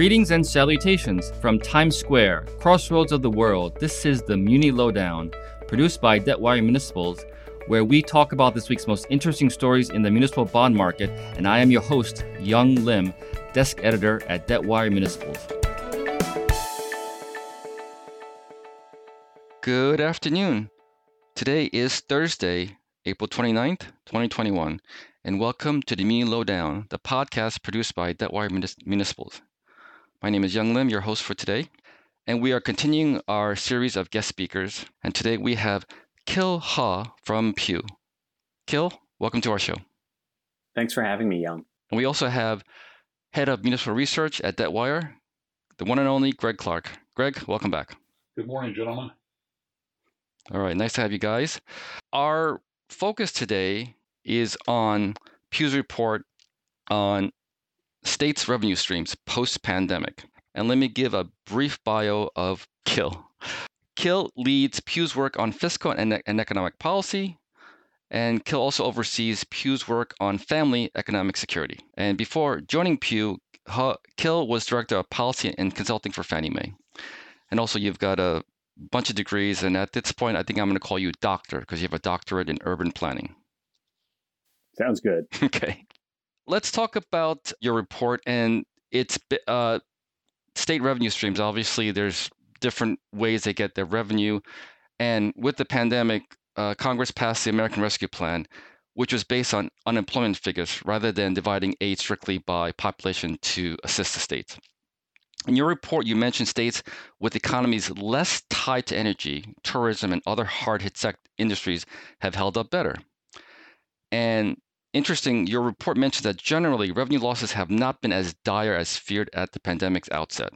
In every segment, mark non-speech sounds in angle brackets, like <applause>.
Greetings and salutations from Times Square, crossroads of the world. This is the Muni Lowdown, produced by Debtwire Municipals, where we talk about this week's most interesting stories in the municipal bond market. And I am your host, Young Lim, desk editor at Debtwire Municipals. Good afternoon. Today is Thursday, April 29th, 2021, and welcome to the Muni Lowdown, the podcast produced by Debtwire Municipals. My name is Young Lim, your host for today, and we are continuing our series of guest speakers. And today we have Kil Huh from Pew. Kil, welcome to our show. Thanks for having me, Young. And we also have Head of Municipal Research at Debtwire, the one and only Greg Clark. Greg, welcome back. Good morning, gentlemen. All right, nice to have you guys. Our focus today is on Pew's report on states' revenue streams post pandemic. And let me give a brief bio of Kil. Kil leads Pew's work on fiscal and, and economic policy, and Kil also oversees Pew's work on family economic security. And before joining Pew, Kil was director of policy and consulting for Fannie Mae. And also, you've got a bunch of degrees, and at this point, I think I'm going to call you doctor because you have a doctorate in urban planning. Sounds good. <laughs> Okay let's talk about your report and its uh, state revenue streams. Obviously, there's different ways they get their revenue, and with the pandemic, uh, Congress passed the American Rescue Plan, which was based on unemployment figures rather than dividing aid strictly by population to assist the states. In your report, you mentioned states with economies less tied to energy, tourism, and other hard hit industries have held up better. And interesting, your report mentions that generally revenue losses have not been as dire as feared at the pandemic's outset.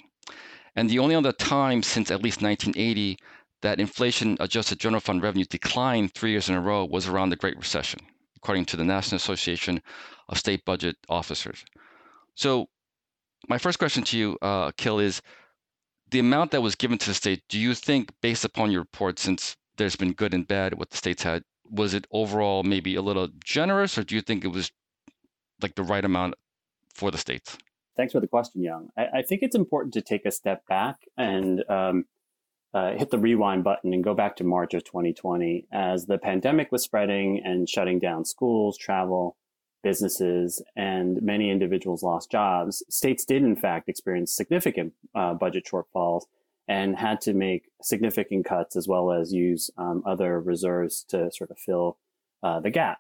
And the only other time since at least 1980 that inflation adjusted general fund revenue declined three years in a row was around the Great Recession, according to the National Association of State Budget Officers. So, my first question to you, uh, Kil, is the amount that was given to the state, do you think, based upon your report, since there's been good and bad what the states had, was it overall maybe a little generous, or do you think it was like the right amount for the states? Thanks for the question, Young. I, I think it's important to take a step back and um, uh, hit the rewind button and go back to March of 2020 as the pandemic was spreading and shutting down schools, travel, businesses, and many individuals lost jobs. States did, in fact, experience significant uh, budget shortfalls and had to make significant cuts as well as use um, other reserves to sort of fill uh, the gap.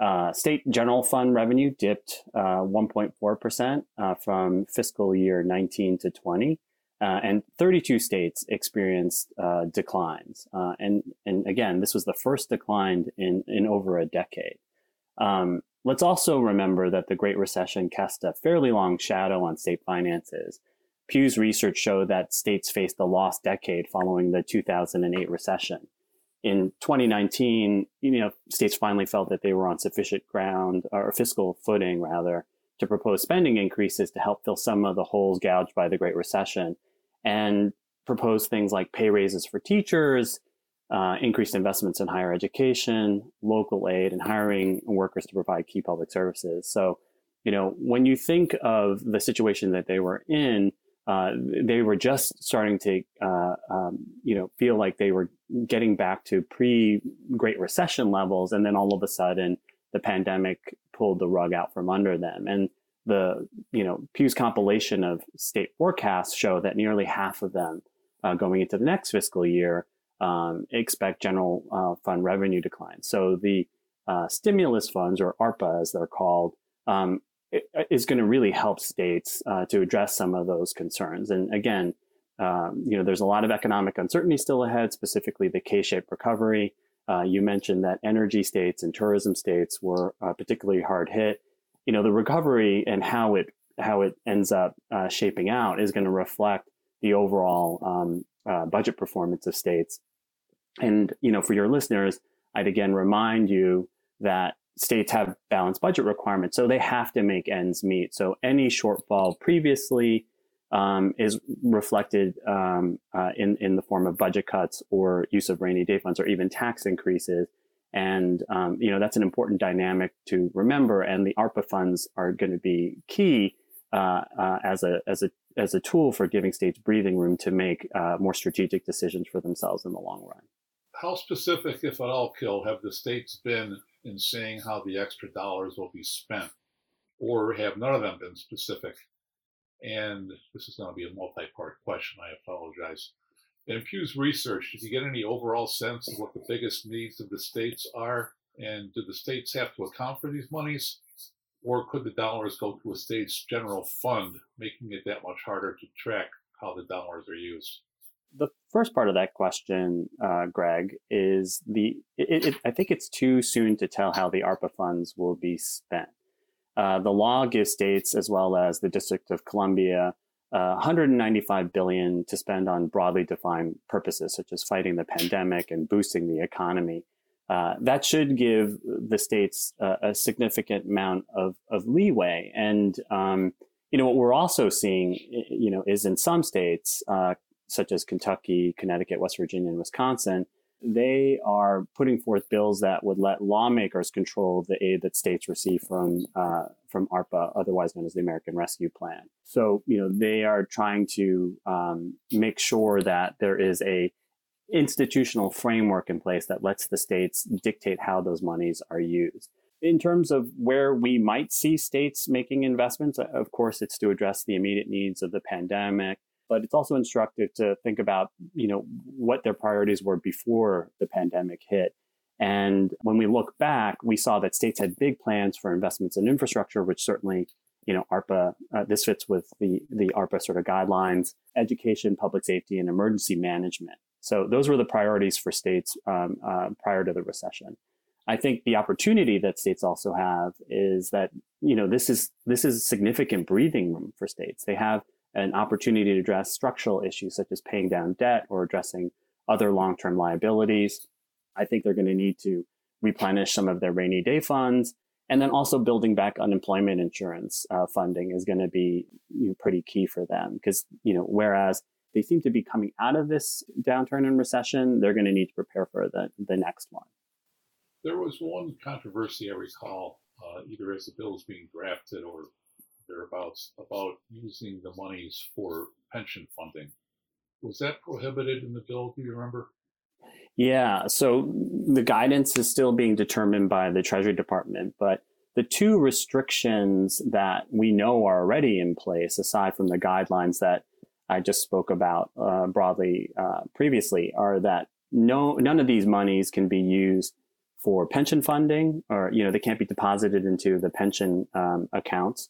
Uh, state general fund revenue dipped uh, 1.4% uh, from fiscal year 19 to 20, uh, and 32 states experienced uh, declines. and, and again, this was the first decline in, in over a decade. Um, let's also remember that the Great Recession cast a fairly long shadow on state finances. Pew's research showed that states faced a lost decade following the 2008 recession. In 2019, you know, states finally felt that they were on sufficient ground or fiscal footing rather to propose spending increases to help fill some of the holes gouged by the Great Recession and propose things like pay raises for teachers, uh, increased investments in higher education, local aid, and hiring workers to provide key public services. So, you know, when you think of the situation that they were in, uh, they were just starting to, uh, um, you know, feel like they were getting back to pre-Great Recession levels, and then all of a sudden, the pandemic pulled the rug out from under them. And the, you know, Pew's compilation of state forecasts show that nearly half of them, uh, going into the next fiscal year, um, expect general uh, fund revenue decline. So the uh, stimulus funds, or ARPA as they're called, um, is going to really help states uh, to address some of those concerns. And again, um, you know, there's a lot of economic uncertainty still ahead, specifically the K-shaped recovery. Uh, you mentioned that energy states and tourism states were uh, particularly hard hit. You know, the recovery and how it how it ends up uh, shaping out is going to reflect the overall um, uh, budget performance of states. And you know, for your listeners, I'd again remind you that states have balanced budget requirements, so they have to make ends meet. So any shortfall previously um, is reflected um, uh, in in the form of budget cuts or use of rainy day funds or even tax increases. And um, you know that's an important dynamic to remember. And the ARPA funds are going to be key uh, uh, as a as a as a tool for giving states breathing room to make uh, more strategic decisions for themselves in the long run. How specific, if at all, Kil, have the states been in saying how the extra dollars will be spent, or have none of them been specific? And this is going to be a multi-part question. I apologize. In Pew's research, did you get any overall sense of what the biggest needs of the states are? And do the states have to account for these monies? Or could the dollars go to a state's general fund, making it that much harder to track how the dollars are used? The first part of that question, uh, Greg, is the. It, it, I think it's too soon to tell how the ARPA funds will be spent. Uh, the law gives states, as well as the District of Columbia, uh, 195 billion to spend on broadly defined purposes such as fighting the pandemic and boosting the economy. Uh, that should give the states uh, a significant amount of, of leeway. And um, you know what we're also seeing, you know, is in some states uh, such as Kentucky, Connecticut, West Virginia, and Wisconsin, they are putting forth bills that would let lawmakers control the aid that states receive from uh, from ARPA, otherwise known as the American Rescue Plan. So, you know, they are trying to um, make sure that there is a institutional framework in place that lets the states dictate how those monies are used. In terms of where we might see states making investments, of course, it's to address the immediate needs of the pandemic, but it's also instructive to think about, you know, what their priorities were before the pandemic hit. And when we look back, we saw that states had big plans for investments in infrastructure, which certainly, you know, ARPA, uh, this fits with the, the ARPA sort of guidelines, education, public safety, and emergency management. So those were the priorities for states um, uh, prior to the recession. I think the opportunity that states also have is that, you know, this is, this is significant breathing room for states. They have an opportunity to address structural issues such as paying down debt or addressing other long-term liabilities. I think they're going to need to replenish some of their rainy day funds. And then also building back unemployment insurance uh, funding is going to be you know, pretty key for them because, you know, whereas they seem to be coming out of this downturn and recession, they're going to need to prepare for the, the next one. There was one controversy I recall, uh, either as the bill was being drafted or thereabouts about using the monies for pension funding. Was that prohibited in the bill? Do you remember? Yeah, so the guidance is still being determined by the Treasury Department, but the two restrictions that we know are already in place, aside from the guidelines that I just spoke about uh, broadly uh, previously, are that no none of these monies can be used for pension funding, or you know they can't be deposited into the pension um, accounts,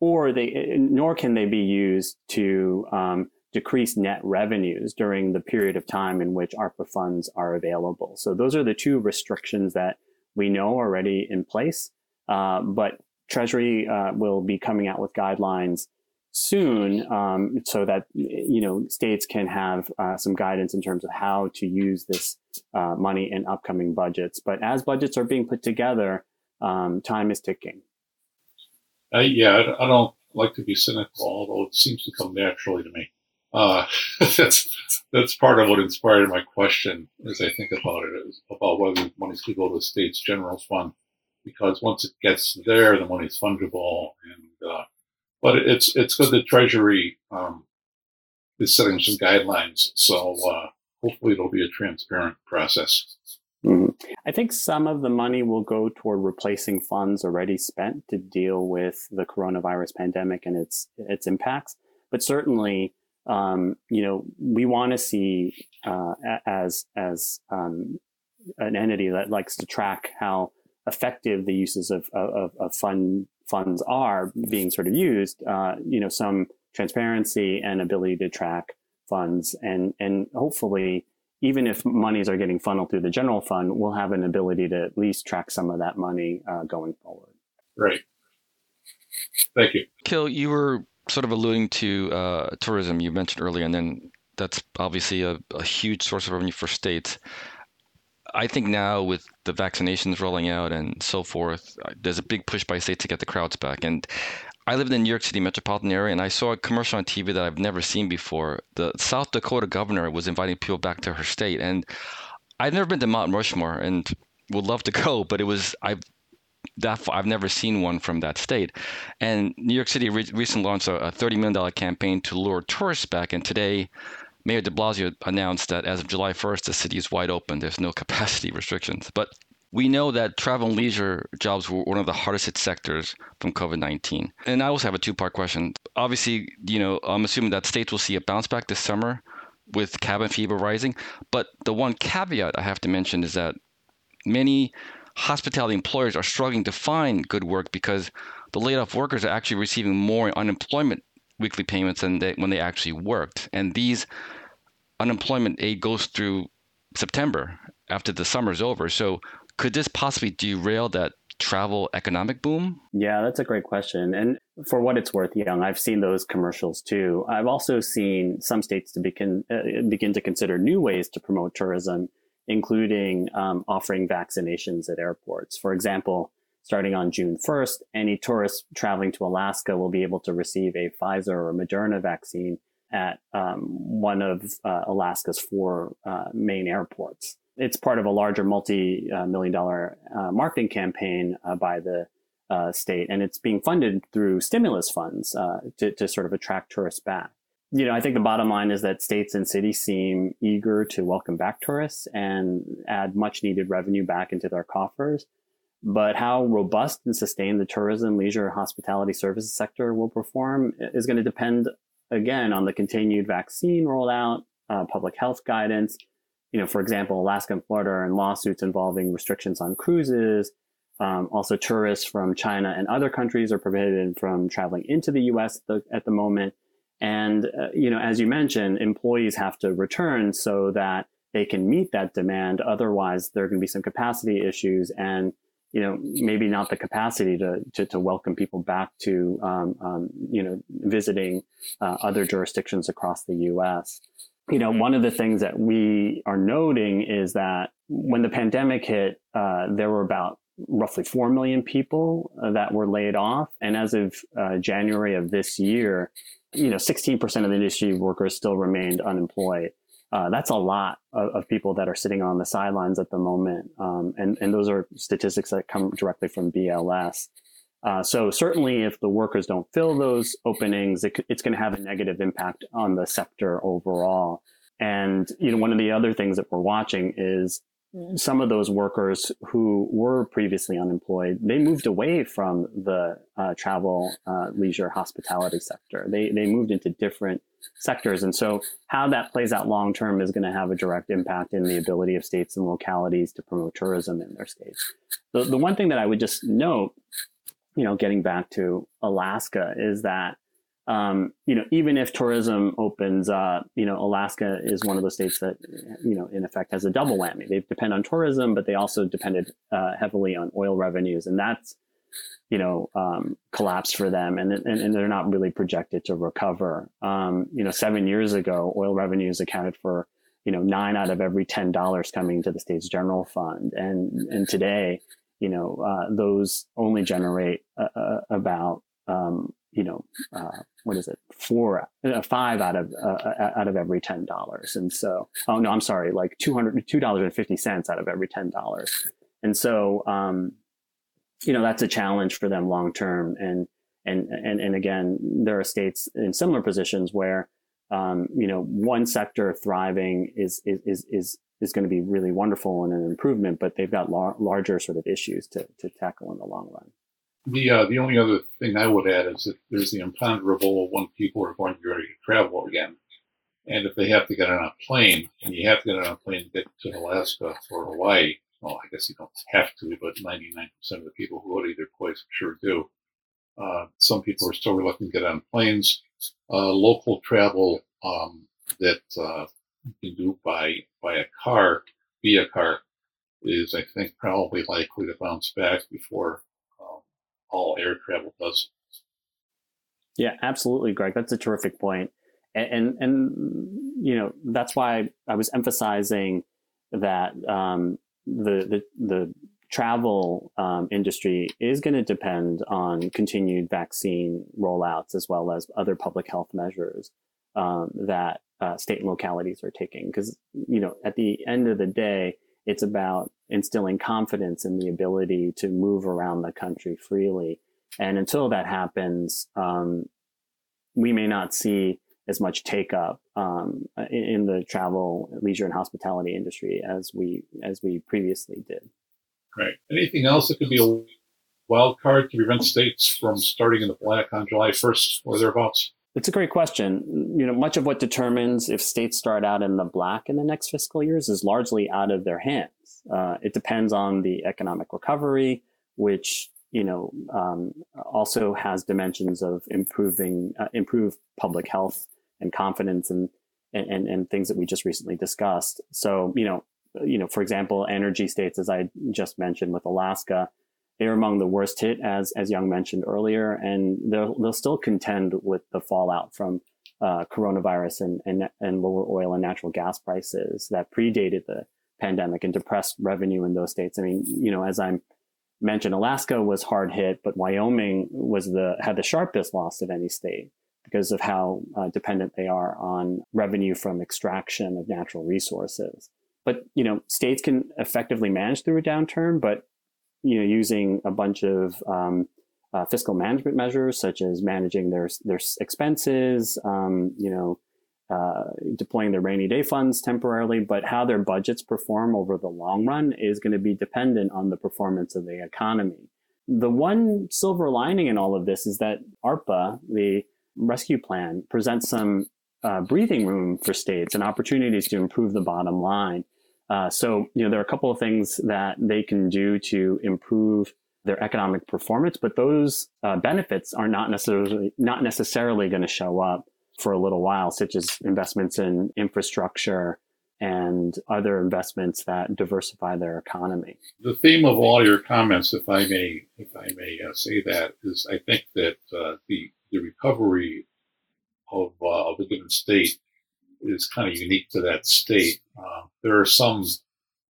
or they nor can they be used to um, decrease net revenues during the period of time in which ARPA funds are available. So those are the two restrictions that we know already in place. Uh, but Treasury uh, will be coming out with guidelines soon um, so that you know states can have uh, some guidance in terms of how to use this uh, money in upcoming budgets. But as budgets are being put together, um, time is ticking. Uh, yeah, I, don't like to be cynical, although it seems to come naturally to me. Uh, <laughs> that's that's part of what inspired my question as I think about it, is about whether money should go to the state's general fund, because once it gets there, the money's fungible, and uh, but it's it's good that Treasury um, is setting some guidelines, so uh, hopefully it'll be a transparent process. Mm-hmm. I think some of the money will go toward replacing funds already spent to deal with the coronavirus pandemic and its its impacts. But certainly, um, you know, we want to see uh, as as um, an entity that likes to track how effective the uses of of, of fund funds are being sort of used. Uh, you know, some transparency and ability to track funds, and and hopefully even if monies are getting funneled through the general fund, we'll have an ability to at least track some of that money uh, going forward. Right. Thank you. Kil, you were sort of alluding to uh, tourism you mentioned earlier, and then that's obviously a, a huge source of revenue for states. I think now with the vaccinations rolling out and so forth, uh, there's a big push by states to get the crowds back. And I live in the New York City metropolitan area, and I saw a commercial on TV that I've never seen before. The South Dakota governor was inviting people back to her state, and I've never been to Mount Rushmore, and would love to go, but it was I've that. I've never seen one from that state. And New York City re- recently launched a, a $30 million campaign to lure tourists back. And today, Mayor de Blasio announced that as of July 1st, the city is wide open. There's no capacity restrictions. But we know that travel and leisure jobs were one of the hardest hit sectors from COVID 19. And I also have a two part question. Obviously, you know, I'm assuming that states will see a bounce back this summer with cabin fever rising. But the one caveat I have to mention is that many hospitality employers are struggling to find good work because the laid off workers are actually receiving more unemployment weekly payments than they, when they actually worked. And these unemployment aid goes through September after the summer's over. So could this possibly derail that travel economic boom? Yeah, that's a great question. And for what it's worth, Young, I've seen those commercials too. I've also seen some states to begin uh, begin to consider new ways to promote tourism, including um, offering vaccinations at airports. For example, starting on June 1st, any tourist traveling to Alaska will be able to receive a Pfizer or Moderna vaccine at um, one of uh, Alaska's four uh, main airports it's part of a larger multi-million dollar uh, marketing campaign uh, by the uh, state, and it's being funded through stimulus funds uh, to, to sort of attract tourists back. You know, I think the bottom line is that states and cities seem eager to welcome back tourists and add much needed revenue back into their coffers. But how robust and sustained the tourism, leisure, hospitality services sector will perform is going to depend again on the continued vaccine rollout, uh, public health guidance, you know, for example, Alaska and Florida are in lawsuits involving restrictions on cruises. Um, also, tourists from China and other countries are prohibited from traveling into the U.S. at the, at the moment. And, uh, you know, as you mentioned, employees have to return so that they can meet that demand. Otherwise, there are going to be some capacity issues and, you know, maybe not the capacity to, to, to welcome people back to, um, um, you know, visiting uh, other jurisdictions across the U.S you know, one of the things that we are noting is that when the pandemic hit, uh, there were about roughly 4 million people uh, that were laid off. And as of uh, January of this year, you know, 16% of the industry workers still remained unemployed. Uh, that's a lot of, of, people that are sitting on the sidelines at the moment. Um, and, and those are statistics that come directly from BLS. Uh, so certainly, if the workers don't fill those openings, it, it's going to have a negative impact on the sector overall. And you know, one of the other things that we're watching is some of those workers who were previously unemployed, they moved away from the uh, travel, uh, leisure, hospitality sector. They they moved into different sectors, and so how that plays out long term is going to have a direct impact in the ability of states and localities to promote tourism in their states. The the one thing that I would just note you know, getting back to Alaska is that, um, you know, even if tourism opens up, you know, Alaska is one of the states that, you know, in effect has a double whammy. They depend on tourism, but they also depended uh, heavily on oil revenues. And that's, you know, um, collapsed for them and, and, and, they're not really projected to recover. Um, you know, seven years ago, oil revenues accounted for, you know, nine out of every $10 coming to the state's general fund. And, and today, you know, uh, those only generate uh, uh about, um, you know, uh, what is it, four, uh, five out of out of every ten dollars, and so, oh no, I'm sorry, like two hundred, two dollars and fifty cents out of every ten dollars, and so, um, you know, that's a challenge for them long term, and and and and again, there are states in similar positions where um, you know, one sector thriving is is is is is going to be really wonderful and an improvement, but they've got lar- larger sort of issues to, to tackle in the long run. The uh, the only other thing I would add is that there's the imponderable when people are going to be ready to travel again, and if they have to get on a plane, and you have to get on a plane to get to Alaska or Hawaii, well, I guess you don't have to, but 99% of the people who go to either place sure do. Uh, some people are still reluctant to get on planes. Uh, local travel um, that uh, you do by by a car via car is, I think, probably likely to bounce back before um, all air travel does. Yeah, absolutely, Greg. That's a terrific. And, and, and you know that's why I was emphasizing that um, the the the travel um, industry is going to depend on continued vaccine rollouts as well as other public health measures um, that uh, state and localities are taking. Because, you know, at the end of the day, it's about instilling confidence in the ability to move around the country freely. And until that happens, um, we may not see as much take up um, in the travel, leisure, and hospitality industry as we as we previously did. Right. Anything else that could be a wild card to prevent states from starting in the black on July 1st or thereabouts? It's a great question. You know, much of what determines if states start out in the black in the next fiscal years is largely out of their hands. Uh, it depends on the economic recovery, which you know um, also has dimensions of improving uh, improve public health and confidence and, and and things that we just recently discussed. So you know, you know, for example, energy states, as I just mentioned with Alaska, they're among the worst hit, as as Young mentioned earlier, and they'll they'll still contend with the fallout from uh, coronavirus and, and and lower oil and natural gas prices that predated the pandemic and depressed revenue in those states. I mean, you know, as I mentioned, Alaska was hard hit, but Wyoming was the had the sharpest loss of any state because of how uh, dependent they are on revenue from extraction of natural resources. But you know, states can effectively manage through a downturn, but you know, using a bunch of um, uh, fiscal management measures such as managing their their expenses, um, you know, uh, deploying their rainy day funds temporarily, but how their budgets perform over the long run is going to be dependent on the performance of the economy. The one silver lining in all of this is that ARPA, the rescue plan, presents some uh, breathing room for states and opportunities to improve the bottom line. Uh, so, you know, there are a couple of things that they can do to improve their economic performance, but those uh, benefits are not necessarily not necessarily going to show up for a little while, such as investments in infrastructure and other investments that diversify their economy. The theme of all your comments, if I may, if I may uh, say that, is I think that uh, the the recovery of uh, of a given state is kind of unique to that state. Uh, there are some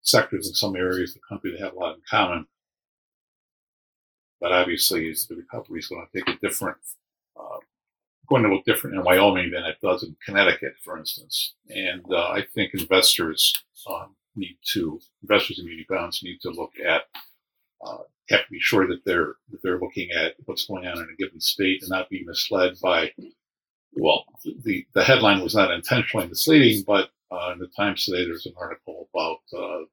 sectors in some areas of the country that have a lot in common, but obviously the recovery is going to take a different, uh, going to look different in Wyoming than it does in Connecticut, for instance. And uh, I think investors um, need to, investors in muni bonds need to look at, uh, have to be sure that they're that they're looking at what's going on in a given state and not be misled by well, the, the headline was not intentionally misleading, but uh, in the Times today, there's an article about uh,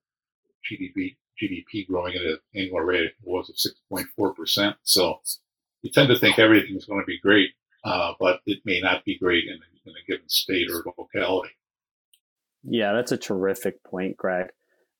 GDP GDP growing at an annual rate was of 6.4 percent. So you tend to think everything is going to be great, uh, but it may not be great in a, in a given state or locality. Yeah, that's a terrific point, Greg.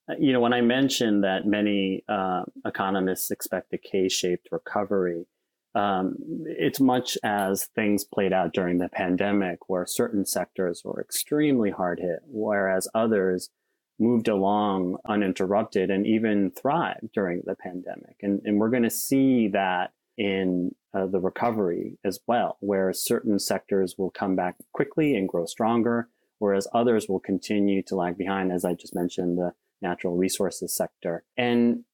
Uh, you know, when I mentioned that many uh, economists expect a K-shaped recovery, um, it's much as things played out during the pandemic, where certain sectors were extremely hard hit, whereas others moved along uninterrupted and even thrived during the pandemic. And, and we're going to see that in uh, the recovery as well, where certain sectors will come back quickly and grow stronger, whereas others will continue to lag behind, as I just mentioned, the natural resources sector. And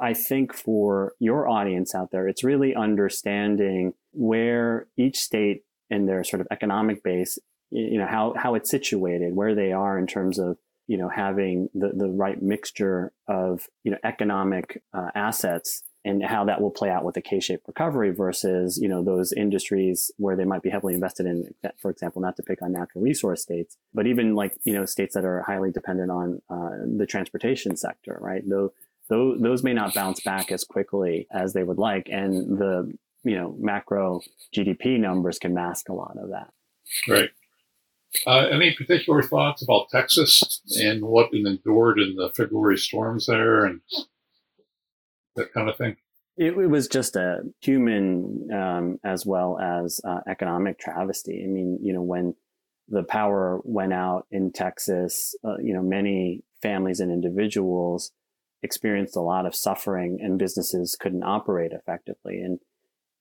I think for your audience out there, it's really understanding where each state and their sort of economic base, you know, how, how it's situated, where they are in terms of, you know, having the, the right mixture of, you know, economic uh, assets and how that will play out with a K-shaped recovery versus, you know, those industries where they might be heavily invested in, for example, not to pick on natural resource states, but even like, you know, states that are highly dependent on uh, the transportation sector, right? Though those, those may not bounce back as quickly as they would like. And the, you know, macro GDP numbers can mask a lot of that. Right. Uh, any particular thoughts about Texas and what endured in the February storms there and that kind of thing? It, it was just a human um, as well as uh, economic travesty. I mean, you know, when the power went out in Texas, uh, you know, many families and individuals experienced a lot of suffering and businesses couldn't operate effectively. And,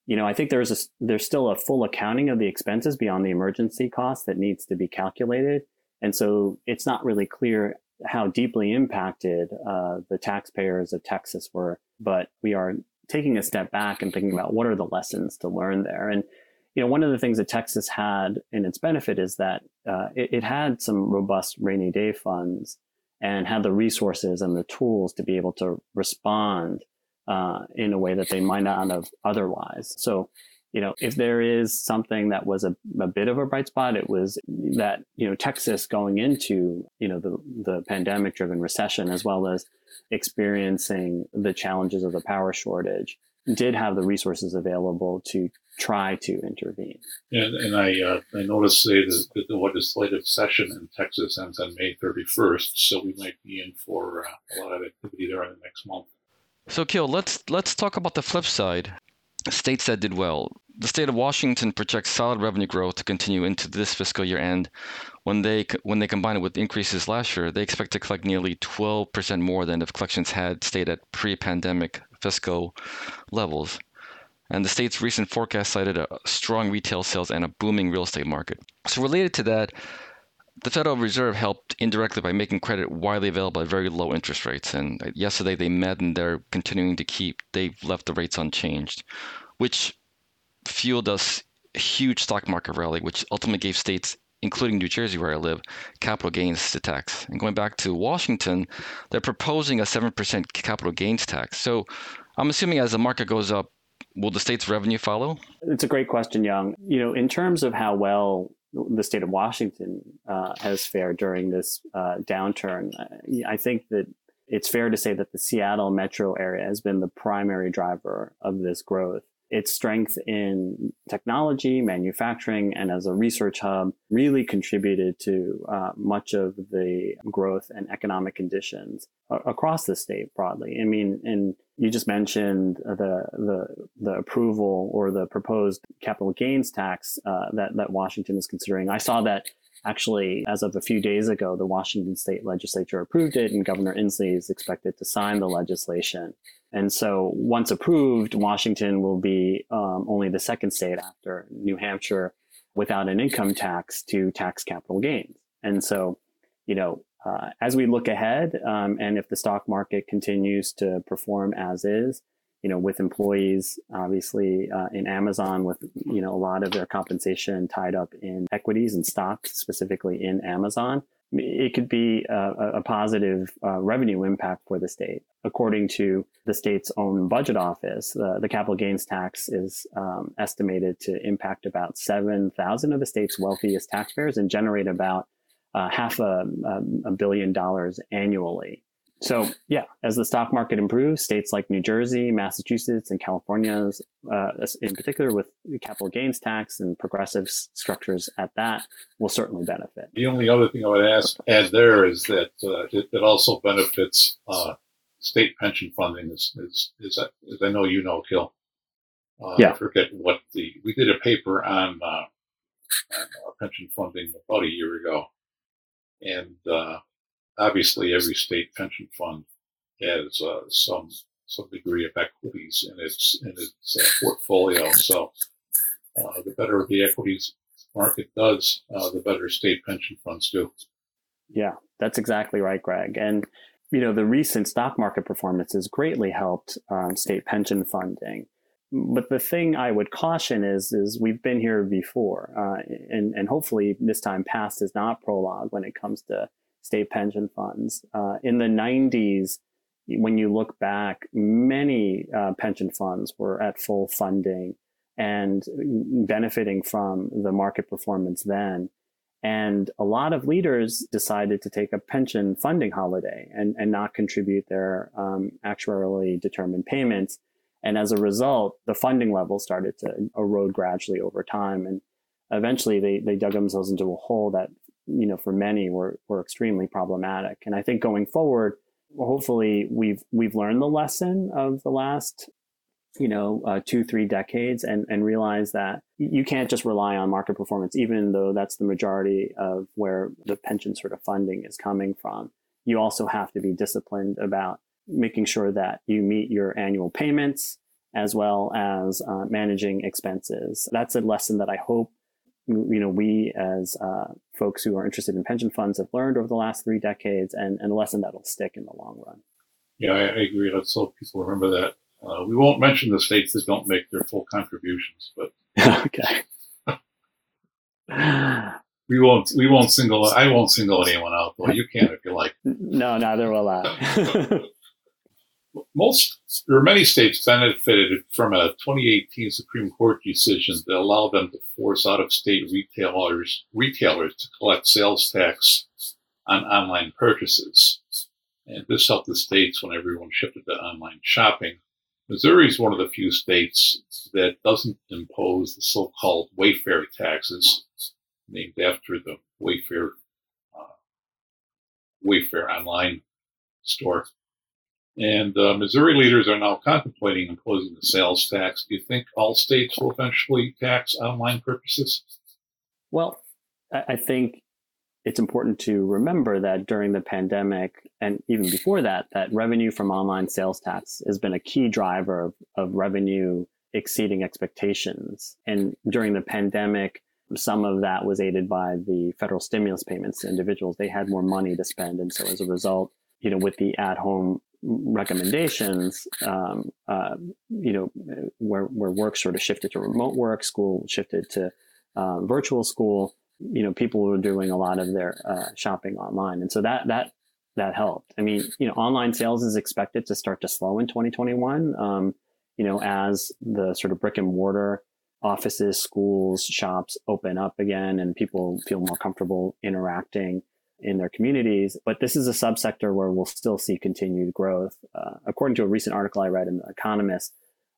you know, I think there's a, there's still a full accounting of the expenses beyond the emergency cost that needs to be calculated. And so it's not really clear how deeply impacted uh, the taxpayers of Texas were, but we are taking a step back and thinking about what are the lessons to learn there. And, you know, one of the things that Texas had in its benefit is that uh, it, it had some robust rainy day funds and had the resources and the tools to be able to respond uh, in a way that they might not have otherwise. So, you know, if there is something that was a, a bit of a bright spot, it was that, you know, Texas going into, you know, the, the pandemic driven recession, as well as experiencing the challenges of the power shortage, did have the resources available to try to intervene. And, and I, uh, I noticed today that, that, the legislative session in Texas ends on May 31st, so we might be in for uh, a lot of activity there in the next month. So, Kil, let's let's talk about the flip side. States that did well. The state of Washington projects solid revenue growth to continue into this fiscal year end. When they when they combine it with increases last year, they expect to collect nearly 12% more than if collections had stayed at pre-pandemic fiscal levels. And the state's recent forecast cited a strong retail sales and a booming real estate market. So related to that, the Federal Reserve helped indirectly by making credit widely available at very low interest rates. And yesterday they met and they're continuing to keep, they've left the rates unchanged, which fueled us a huge stock market rally, which ultimately gave states, including New Jersey, where I live, capital gains to tax. And going back to Washington, they're proposing a 7% capital gains tax. So I'm assuming as the market goes up, will the state's revenue follow? It's a great question, Young. You know, in terms of how well the state of Washington uh, has fared during this uh, downturn, I think that it's fair to say that the Seattle metro area has been the primary driver of this growth its strength in technology, manufacturing, and as a research hub really contributed to uh, much of the growth and economic conditions across the state broadly. I mean, and you just mentioned the the the approval or the proposed capital gains tax uh, that that Washington is considering. I saw that actually as of a few days ago, the Washington State Legislature approved it, and Governor Inslee is expected to sign the legislation. And so once approved, Washington will be um, only the second state after New Hampshire without an income tax to tax capital gains. And so, you know, uh, as we look ahead, um, and if the stock market continues to perform as is, you know, with employees obviously uh, in Amazon, with you know a lot of their compensation tied up in equities and stocks, specifically in Amazon, it could be a, a positive uh, revenue impact for the state. According to the state's own budget office, the capital gains tax is um, estimated to impact about 7,000 of the state's wealthiest taxpayers and generate about uh, half a, a, billion dollars annually. So, yeah, as the stock market improves, states like New Jersey, Massachusetts, and California, uh, in particular, with capital gains tax and progressive structures at that, will certainly benefit. The only other thing I would ask add there is that uh, it, it, also benefits uh, state pension funding. Is, is, is, as I know you know, Kil. Uh, yeah. I forget what the we did a paper on, uh, on uh, pension funding about a year ago, and obviously every state pension fund has uh, some some degree of equities in its in its uh, portfolio. So uh, the better the equities market does, uh, the better state pension funds do. Yeah, that's exactly right, Greg. And you know the recent stock market performance has greatly helped um, state pension funding. But the thing I would caution is, is we've been here before, uh, and and hopefully this time past is not prologue when it comes to state pension funds. Uh, in the 90s, when you look back, many uh, pension funds were at full funding and benefiting from the market performance then. And a lot of leaders decided to take a pension funding holiday and, and not contribute their um, actuarially determined payments. And as a result, the funding level started to erode gradually over time. And eventually they, they dug themselves into a hole that you know, for many were, were extremely problematic. And I think going forward, hopefully we've, we've learned the lesson of the last, you know, uh, two, three decades and, and realize that you can't just rely on market performance, even though that's the majority of where the pension sort of funding is coming from. You also have to be disciplined about making sure that you meet your annual payments as well as uh, managing expenses. That's a lesson that I hope you know, we as uh, folks who are interested in pension funds have learned over the last three decades and, and a lesson that'll stick in the long run. Yeah, I, I agree. Let's hope people remember that. Uh, we won't mention the states that don't make their full contributions, but <laughs> okay. <sighs> we won't we won't single I won't single anyone out. Well, you can if you like. No, neither will I. <laughs> <laughs> Most or many states benefited from a 2018 Supreme Court decision that allowed them to force out-of-state retailers retailers to collect sales tax on online purchases. And this helped the states when everyone shifted to online shopping. Missouri is one of the few states that doesn't impose the so-called Wayfair taxes, named after the Wayfair uh, Wayfair online store. And uh, Missouri leaders are now contemplating imposing the sales tax. Do you think all states will eventually tax online purchases? Well, I think it's important to remember that during the pandemic and even before that, that revenue from online sales tax has been a key driver of, of revenue exceeding expectations. And during the pandemic, some of that was aided by the federal stimulus payments to individuals. They had more money to spend. And so as a result, you know, with the at home recommendations, um, uh, you know, where, where work sort of shifted to remote work, school shifted to uh, virtual school, you know, people were doing a lot of their uh, shopping online. And so that, that, that helped. I mean, you know, online sales is expected to start to slow in 2021, um, you know, as the sort of brick and mortar offices, schools, shops open up again and people feel more comfortable interacting in their communities. But this is a subsector where we'll still see continued growth. Uh, according to a recent article I read in The Economist,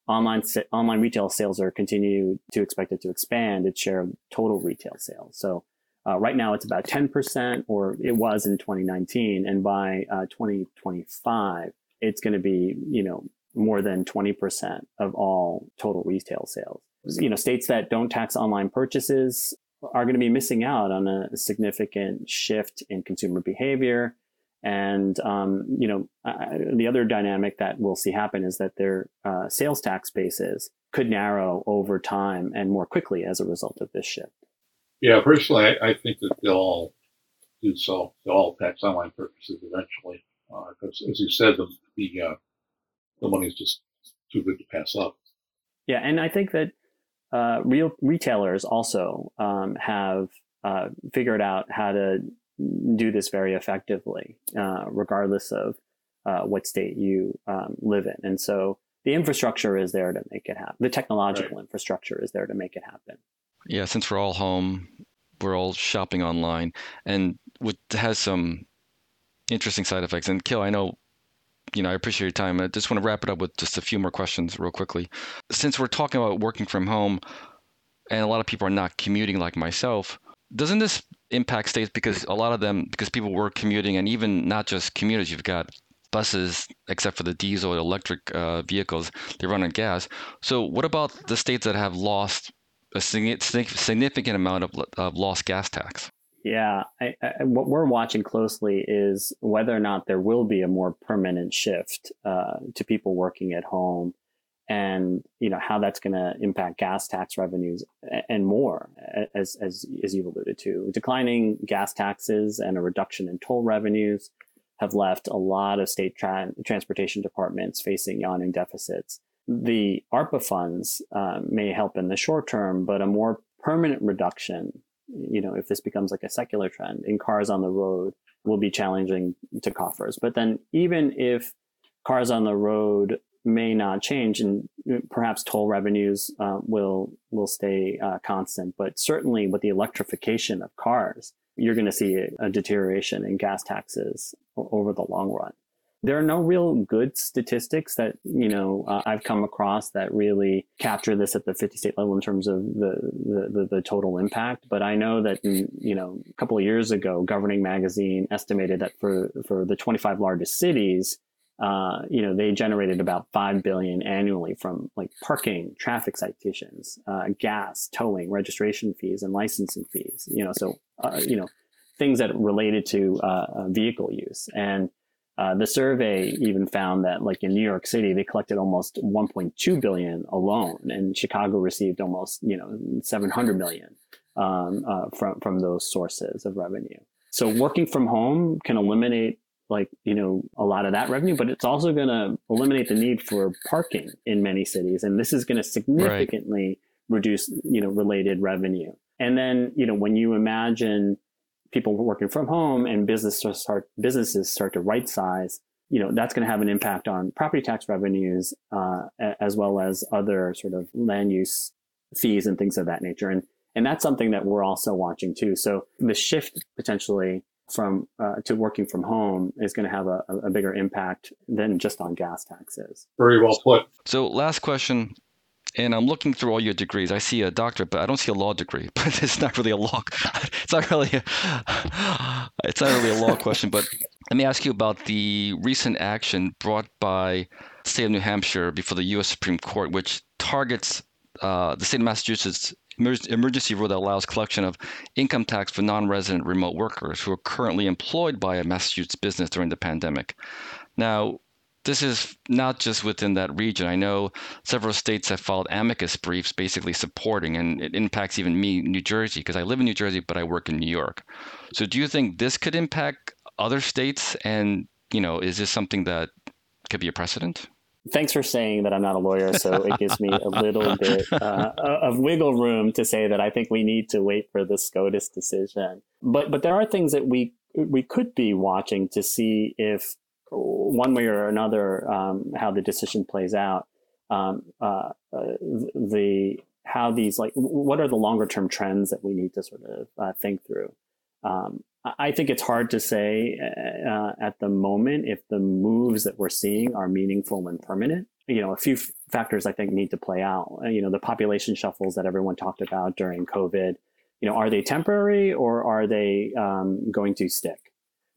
online online retail sales are continue to expected to expand its share of total retail sales. So uh, right now it's about 10%, or it was in 2019, and by uh, 2025 it's going to be you know more than 20% of all total retail sales. You know, states that don't tax online purchases are going to be missing out on a significant shift in consumer behavior. And um, you know, uh, the other dynamic that we'll see happen is that their uh, sales tax bases could narrow over time and more quickly as a result of this shift. Yeah, personally, I, I think that they'll all do so. They'll all tax online purchases eventually, because uh, as you said, the the, uh, the money is just too good to pass up. Yeah, and I think that uh, real retailers also um, have uh, figured out how to do this very effectively, uh, regardless of uh, what state you um, live in. And so the infrastructure is there to make it happen. The technological right. infrastructure is there to make it happen. Yeah, since we're all home, we're all shopping online, and what has some interesting side effects. And Kil, I know you know, I appreciate your time. I just want to wrap it up with just a few more questions, real quickly. Since we're talking about working from home, and a lot of people are not commuting like myself, doesn't this impact states because a lot of them, because people were commuting, and even not just commuters, you've got buses, except for the diesel or electric uh, vehicles, they run on gas. So, what about the states that have lost a significant amount of, of lost gas tax? Yeah, I, I, what we're watching closely is whether or not there will be a more permanent shift uh, to people working at home, and you know how that's going to impact gas tax revenues and more, as as as you've alluded to. Declining gas taxes and a reduction in toll revenues have left a lot of state tra- transportation departments facing yawning deficits. The ARPA funds uh, may help in the short term, but a more permanent reduction you know, if this becomes like a secular trend in cars on the road will be challenging to coffers. But then even if cars on the road may not change and perhaps toll revenues uh, will will stay uh, constant, but certainly with the electrification of cars, you're going to see a, a deterioration in gas taxes over the long run there are no real good statistics that you know uh, I've come across that really capture this at the 50 state level in terms of the, the the, the, total impact. But I know that in, you know a couple of years ago, Governing Magazine estimated that for for the 25 largest cities, uh, you know they generated about five billion annually from like parking, traffic citations, uh, gas, towing, registration fees, and licensing fees. You know, so uh, you know things that related to uh, uh, vehicle use and uh, the survey even found that, like in New York City, they collected almost 1.2 billion alone, and Chicago received almost, you know, 700 million um, uh, from from those sources of revenue. So working from home can eliminate, like you know, a lot of that revenue, but it's also going to eliminate the need for parking in many cities, and this is going to significantly right. reduce, you know, related revenue. And then, you know, when you imagine people working from home and businesses start businesses start to right size, you know, that's going to have an impact on property tax revenues uh, as well as other sort of land use fees and things of that nature. And and that's something that we're also watching too. So the shift potentially from uh, to working from home is going to have a, a, bigger impact than just on gas taxes. Very well put. So last question, and I'm looking through all your degrees. I see a doctorate, but I don't see a law degree. <laughs> But it's not really a law. <laughs> It's not really. A, <sighs> it's not really a law <laughs> question. But let me ask you about the recent action brought by the state of New Hampshire before the U.S. Supreme Court, which targets uh, the state of Massachusetts emergency rule that allows collection of income tax for non-resident remote workers who are currently employed by a Massachusetts business during the pandemic. Now, this is not just within that region. I know several states have filed amicus briefs basically supporting, and it impacts even me, New Jersey, because I live in New Jersey, but I work in New York. So do you think this could impact other states? And, you know, is this something that could be a precedent? thanks for saying that I'm not a lawyer. So it gives me a little <laughs> bit uh, of wiggle room to say that I think we need to wait for the SCOTUS decision. But but there are things that we we could be watching to see if one way or another um, how the decision plays out. Um, uh, uh, the how these like what are the longer term trends that we need to sort of uh, think through. Um, I think it's hard to say uh, at the moment if the moves that we're seeing are meaningful and permanent. You know, a few f- factors I think need to play out. Uh, you know, the population shuffles that everyone talked about during COVID. You know, are they temporary or are they um, going to stick?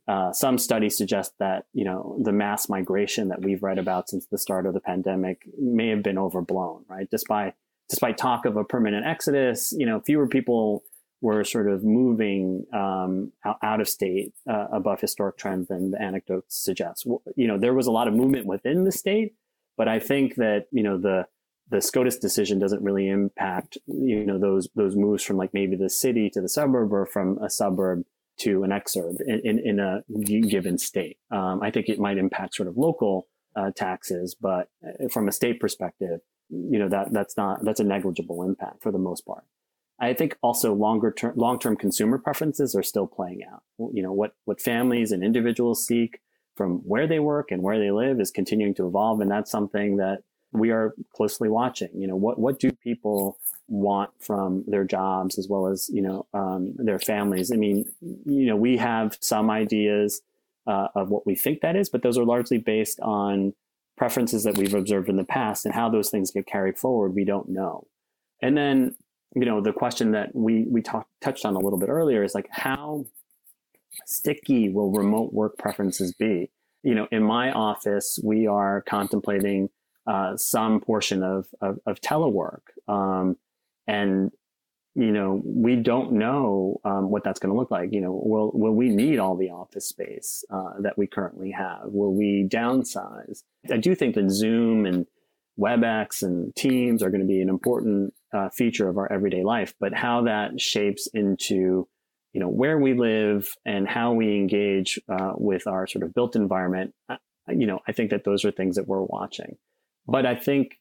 Uh, some studies suggest that you know the mass migration that we've read about since the start of the pandemic may have been overblown, right? Despite despite talk of a permanent exodus, you know, fewer people were sort of moving um, out, of state uh, above historic trends than the anecdotes suggest. You know, there was a lot of movement within the state, but I think that you know the the SCOTUS decision doesn't really impact you know those those moves from like maybe the city to the suburb or from a suburb to an exurb in, in, in a given state. Um, I think it might impact sort of local uh, taxes, but uh, from a state perspective, you know that that's not that's a negligible impact for the most part. I think also longer term, long-term consumer preferences are still playing out. You know, what, what families and individuals seek from where they work and where they live is continuing to evolve. And that's something that we are closely watching. You know, what, what do people want from their jobs as well as, you know, um, their families? I mean, you know, we have some ideas uh, of what we think that is, but those are largely based on preferences that we've observed in the past and how those things get carried forward. We don't know. And then you know, the question that we we talked touched on a little bit earlier is like how sticky will remote work preferences be? You know, in my office, we are contemplating uh, some portion of of, of telework, um, and you know, we don't know um, what that's going to look like. You know, will will we need all the office space uh, that we currently have? Will we downsize? I do think that Zoom and WebEx and Teams are going to be an important uh, feature of our everyday life, but how that shapes into you know where we live and how we engage uh, with our sort of built environment. You know, I think that those are things that we're watching. But I think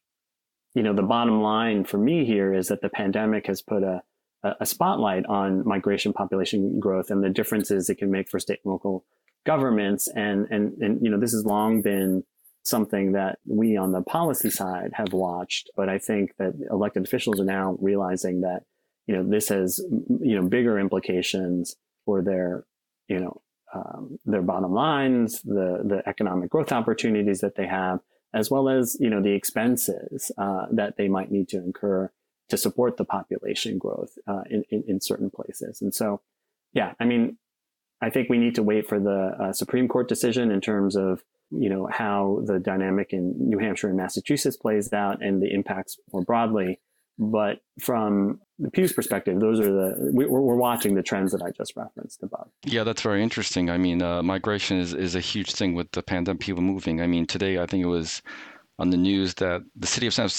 you know the bottom line for me here is that the pandemic has put a a spotlight on migration population growth and the differences it can make for state and local governments. And and and you know this has long been something that we on the policy side have watched, but I think that elected officials are now realizing that, you know, this has, you know, bigger implications for their, you know, um, their bottom lines, the the economic growth opportunities that they have, as well as you know the expenses uh, that they might need to incur to support the population growth uh, in, in, in certain places. And so, yeah, I mean, I think we need to wait for the uh, Supreme Court decision in terms of you know, how the dynamic in New Hampshire and Massachusetts plays out and the impacts more broadly. But from the Pew's perspective, those are the we, are watching the trends that I just referenced above. Yeah, that's very interesting. I mean, uh, migration is, is a huge thing with the pandemic, people moving. I mean, today I think it was on the news that the city of San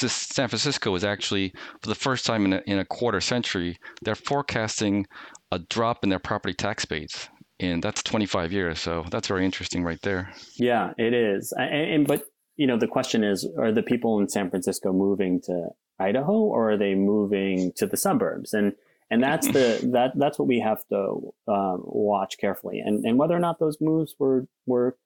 Francisco is actually, for the first time in a, in a quarter century, they're forecasting a drop in their property tax base and that's 25 years. So that's very interesting, right there. Yeah, it is. And, and, but you know, the question is: Are the people in San Francisco moving to Idaho, or are they moving to the suburbs? And and that's the <laughs> that that's what we have to um, watch carefully, and and whether or not those moves were were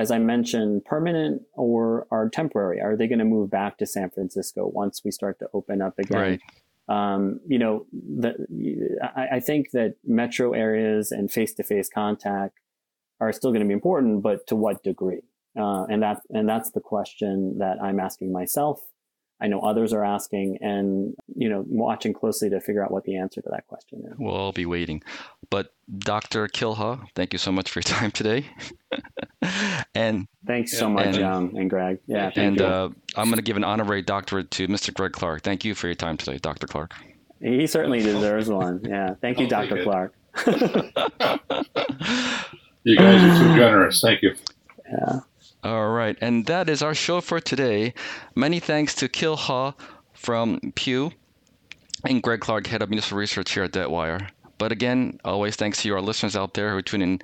as I mentioned, permanent or are temporary? Are they going to move back to San Francisco once we start to open up again? Right. Um, you know, the, I, I, think that metro areas and face-to-face contact are still going to be important, but to what degree? Uh, and that and that's the question that I'm asking myself I know others are asking and, you know, watching closely to figure out what the answer to that question is. We'll all be waiting. But Dr. Kil Huh, thank you so much for your <laughs> time today. and thanks so much, and, and Greg. Yeah. and uh, I'm going to give an honorary doctorate to Mr. Greg Clark. Thank you for your time today, Dr. Clark. He certainly deserves one. Yeah. Thank you, <laughs> Dr. Clark. <laughs> you guys are too generous. Thank you. Yeah. All right, and that is our show for today. Many thanks to Kil Huh from Pew and Greg Clark, head of municipal research here at Debtwire. But again, always thanks to our listeners out there who tune in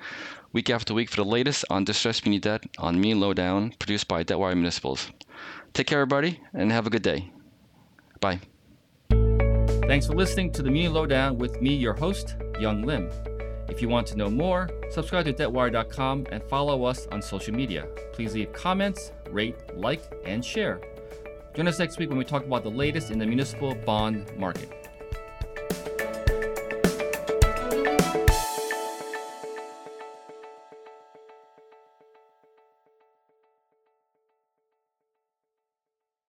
week after week for the latest on distressed muni debt on Muni Lowdown, produced by Debtwire Municipals. Take care, everybody, and have a good day. Bye. Thanks for listening to the Muni Lowdown with me, your host, Young Lim. If you want to know more, subscribe to debtwire.com and follow us on social media. Please leave comments, rate, like, and share. Join us next week when we talk about the latest in the municipal bond market.